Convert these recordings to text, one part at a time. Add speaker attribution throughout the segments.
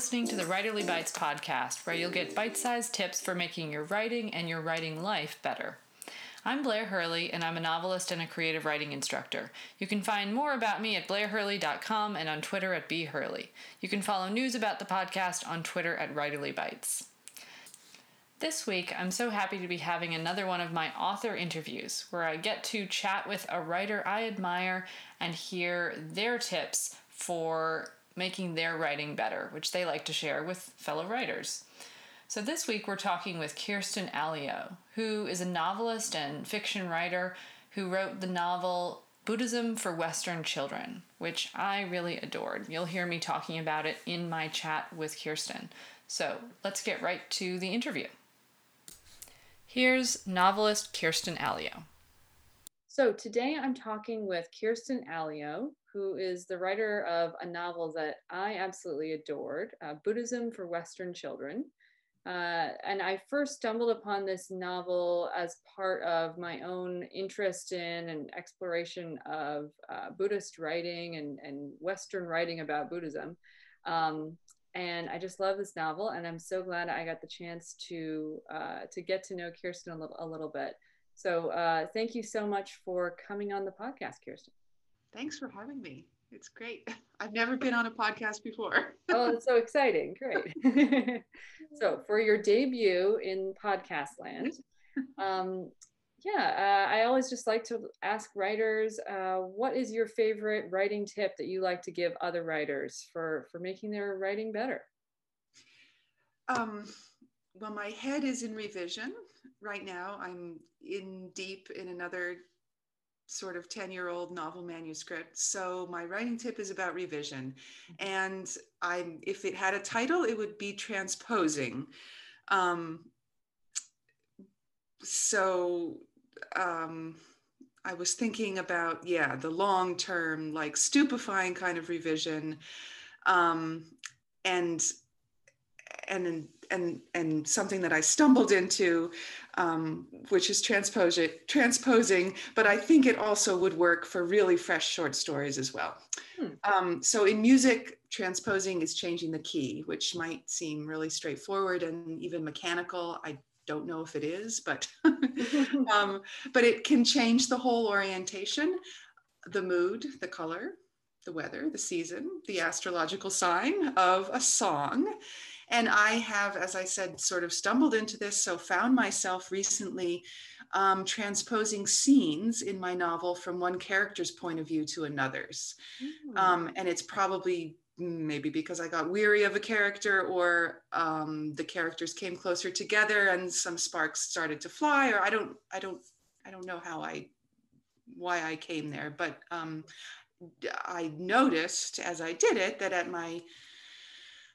Speaker 1: listening to the Writerly Bites podcast, where you'll get bite sized tips for making your writing and your writing life better. I'm Blair Hurley, and I'm a novelist and a creative writing instructor. You can find more about me at blairhurley.com and on Twitter at bhurley. You can follow news about the podcast on Twitter at Writerly Bites. This week, I'm so happy to be having another one of my author interviews where I get to chat with a writer I admire and hear their tips for making their writing better, which they like to share with fellow writers. So this week we're talking with Kirstin Allio, who is a novelist and fiction writer who wrote the novel Buddhism for Western Children, which I really adored. You'll hear me talking about it in my chat with Kirstin. So let's get right to the interview. Here's novelist Kirstin Allio. So today I'm talking with Kirstin Allio, who is the writer of a novel that I absolutely adored, uh, Buddhism for Western Children. Uh, and I first stumbled upon this novel as part of my own interest in and exploration of uh, Buddhist writing and, and Western writing about Buddhism. Um, and I just love this novel, and I'm so glad I got the chance to uh, to get to know Kirstin a little, a little bit. So uh, thank you so much for coming on the podcast, Kirstin.
Speaker 2: Thanks for having me. It's great. I've never been on a podcast before.
Speaker 1: oh, it's so exciting. Great. so, for your debut in podcast land, um, yeah, uh, I always just like to ask writers uh, what is your favorite writing tip that you like to give other writers for, for making their writing better?
Speaker 2: Um, well, my head is in revision right now. I'm in deep in another sort of 10 year old novel manuscript. So my writing tip is about revision. Mm-hmm. And I'm, if it had a title, it would be transposing. Um, so um, I was thinking about, yeah, the long term, like stupefying kind of revision. Um, and and and and something that I stumbled into, um, which is transposing, transposing. But I think it also would work for really fresh short stories as well. Hmm. Um, so in music, transposing is changing the key, which might seem really straightforward and even mechanical. I don't know if it is, but um, but it can change the whole orientation, the mood, the color, the weather, the season, the astrological sign of a song. And I have, as I said, sort of stumbled into this. So found myself recently um, transposing scenes in my novel from one character's point of view to another's. Mm. Um, and it's probably maybe because I got weary of a character or um, the characters came closer together and some sparks started to fly, or I don't, I don't, I don't know how I, why I came there, but um, I noticed as I did it that at my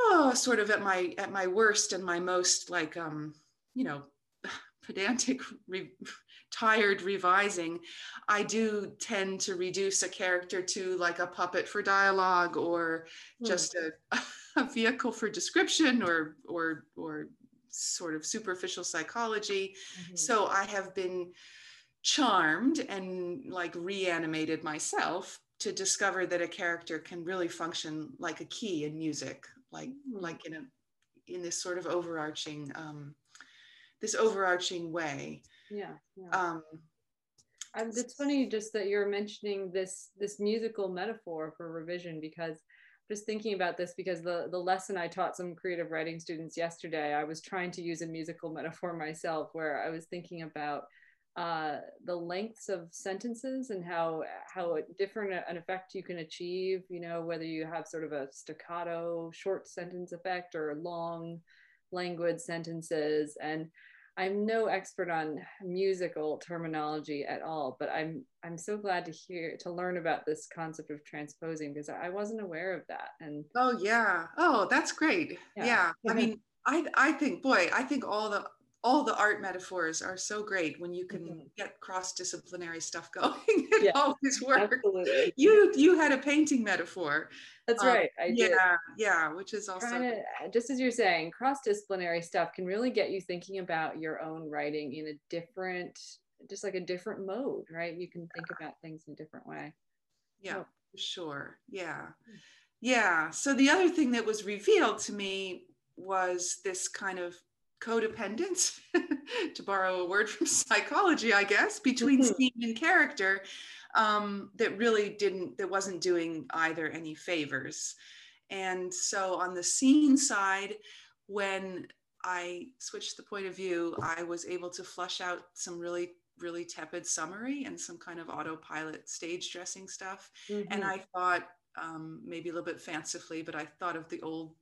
Speaker 2: oh, sort of at my at my worst and my most like um, you know pedantic re- tired revising i do tend to reduce a character to like a puppet for dialogue or mm. just a, a, vehicle for description or or or sort of superficial psychology mm-hmm. so i have been charmed and like reanimated myself to discover that a character can really function like a key in music like like in a in this sort of overarching um, this overarching way
Speaker 1: yeah, yeah. um um, it's funny just that you're mentioning this this musical metaphor for revision because just thinking about this because the the lesson I taught some creative writing students yesterday, I was trying to use a musical metaphor myself, where I was thinking about uh, the lengths of sentences and how how different an effect you can achieve. You know, whether you have sort of a staccato short sentence effect or long, languid sentences. And I'm no expert on musical terminology at all, but I'm I'm so glad to hear to learn about this concept of transposing because I wasn't aware of that. And
Speaker 2: oh yeah, oh that's great. Yeah, yeah. I mean, I I think boy, I think all the all the art metaphors are so great when you can mm-hmm. get cross-disciplinary stuff going it yeah, always works absolutely. you you had a painting metaphor
Speaker 1: that's um, right
Speaker 2: I did. yeah yeah which is also
Speaker 1: to, just as you're saying cross-disciplinary stuff can really get you thinking about your own writing in a different just like a different mode right you can think about things in a different way
Speaker 2: yeah so, sure yeah yeah. So the other thing that was revealed to me was this kind of codependence, to borrow a word from psychology, I guess, between mm-hmm. scene and character um, that really didn't, that wasn't doing either any favors. And so on the scene side, when I switched the point of view, I was able to flush out some really, really tepid summary and some kind of autopilot stage dressing stuff. Mm-hmm. And I thought, um, maybe a little bit fancifully, but I thought of the old,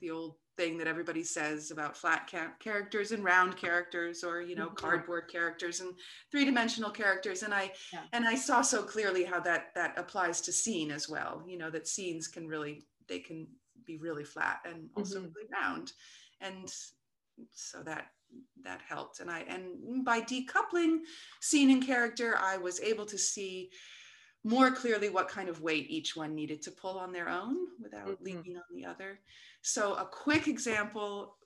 Speaker 2: the old thing that everybody says about flat ca- characters and round characters or you know mm-hmm. cardboard characters and three-dimensional characters and i yeah. and i saw so clearly how that that applies to scene as well you know that scenes can really they can be really flat and also mm-hmm. really round and so that that helped and i and by decoupling scene and character i was able to see more clearly what kind of weight each one needed to pull on their own without mm-hmm. leaning on the other so a quick example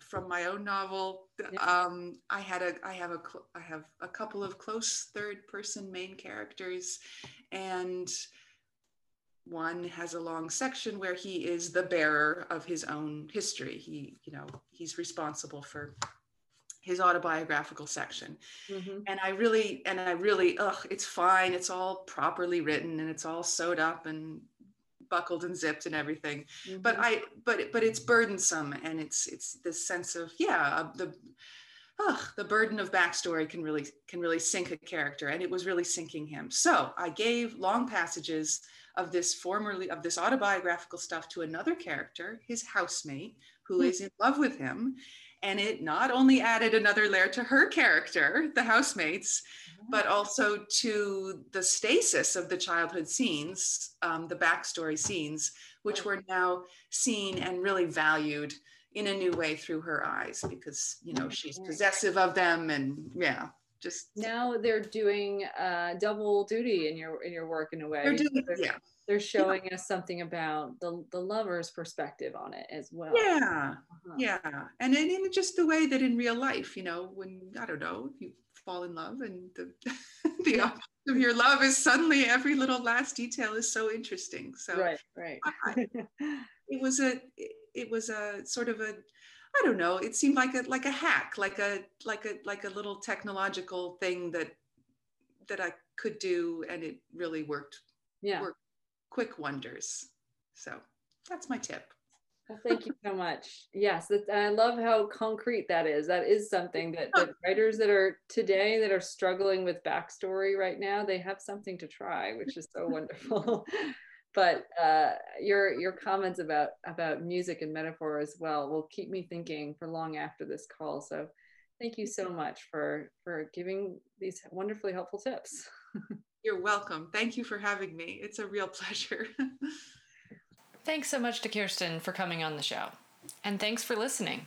Speaker 2: from my own novel um, i had a i have a i have a couple of close third person main characters and one has a long section where he is the bearer of his own history. He, you know, he's responsible for his autobiographical section. Mm-hmm. And I really, and I really, ugh, it's fine. It's all properly written and it's all sewed up and buckled and zipped and everything. Mm-hmm. But I, but, but it's burdensome and it's, it's this sense of, yeah, the, ugh, the burden of backstory can really, can really sink a character. And it was really sinking him. So I gave long passages of this formerly of this autobiographical stuff to another character, his housemate, who mm. is in love with him. And it not only added another layer to her character, the housemates, but hmm. also to the stasis of the childhood scenes, um, the backstory scenes, which were now seen and really valued in a new way through her eyes because you know she's possessive of them and yeah just
Speaker 1: now they're doing uh, double duty in your in your work in a way.
Speaker 2: They're doing, they're,
Speaker 1: yeah. They're showing yeah. us something about the the lover's perspective on it as well.
Speaker 2: Yeah, uh-huh. yeah, and in, in just the way that in real life, you know, when I don't know, you fall in love and the the yeah. of your love is suddenly every little last detail is so interesting. So
Speaker 1: right, right.
Speaker 2: I, it was a it was a sort of a I don't know. It seemed like a like a hack, like a like a like a little technological thing that that I could do, and it really worked.
Speaker 1: Yeah,
Speaker 2: worked quick wonders. So that's my tip.
Speaker 1: Well, thank you so much. Yes, that, I love how concrete that is. That is something that, that writers that are today that are struggling with backstory right now, they have something to try, which is so wonderful but uh, your your comments about about music and metaphor as well will keep me thinking for long after this call. So thank you so much for for giving these wonderfully helpful tips.
Speaker 2: You're welcome. Thank you for having me. It's a real pleasure.
Speaker 1: thanks so much to Kirstin for coming on the show. And thanks for listening.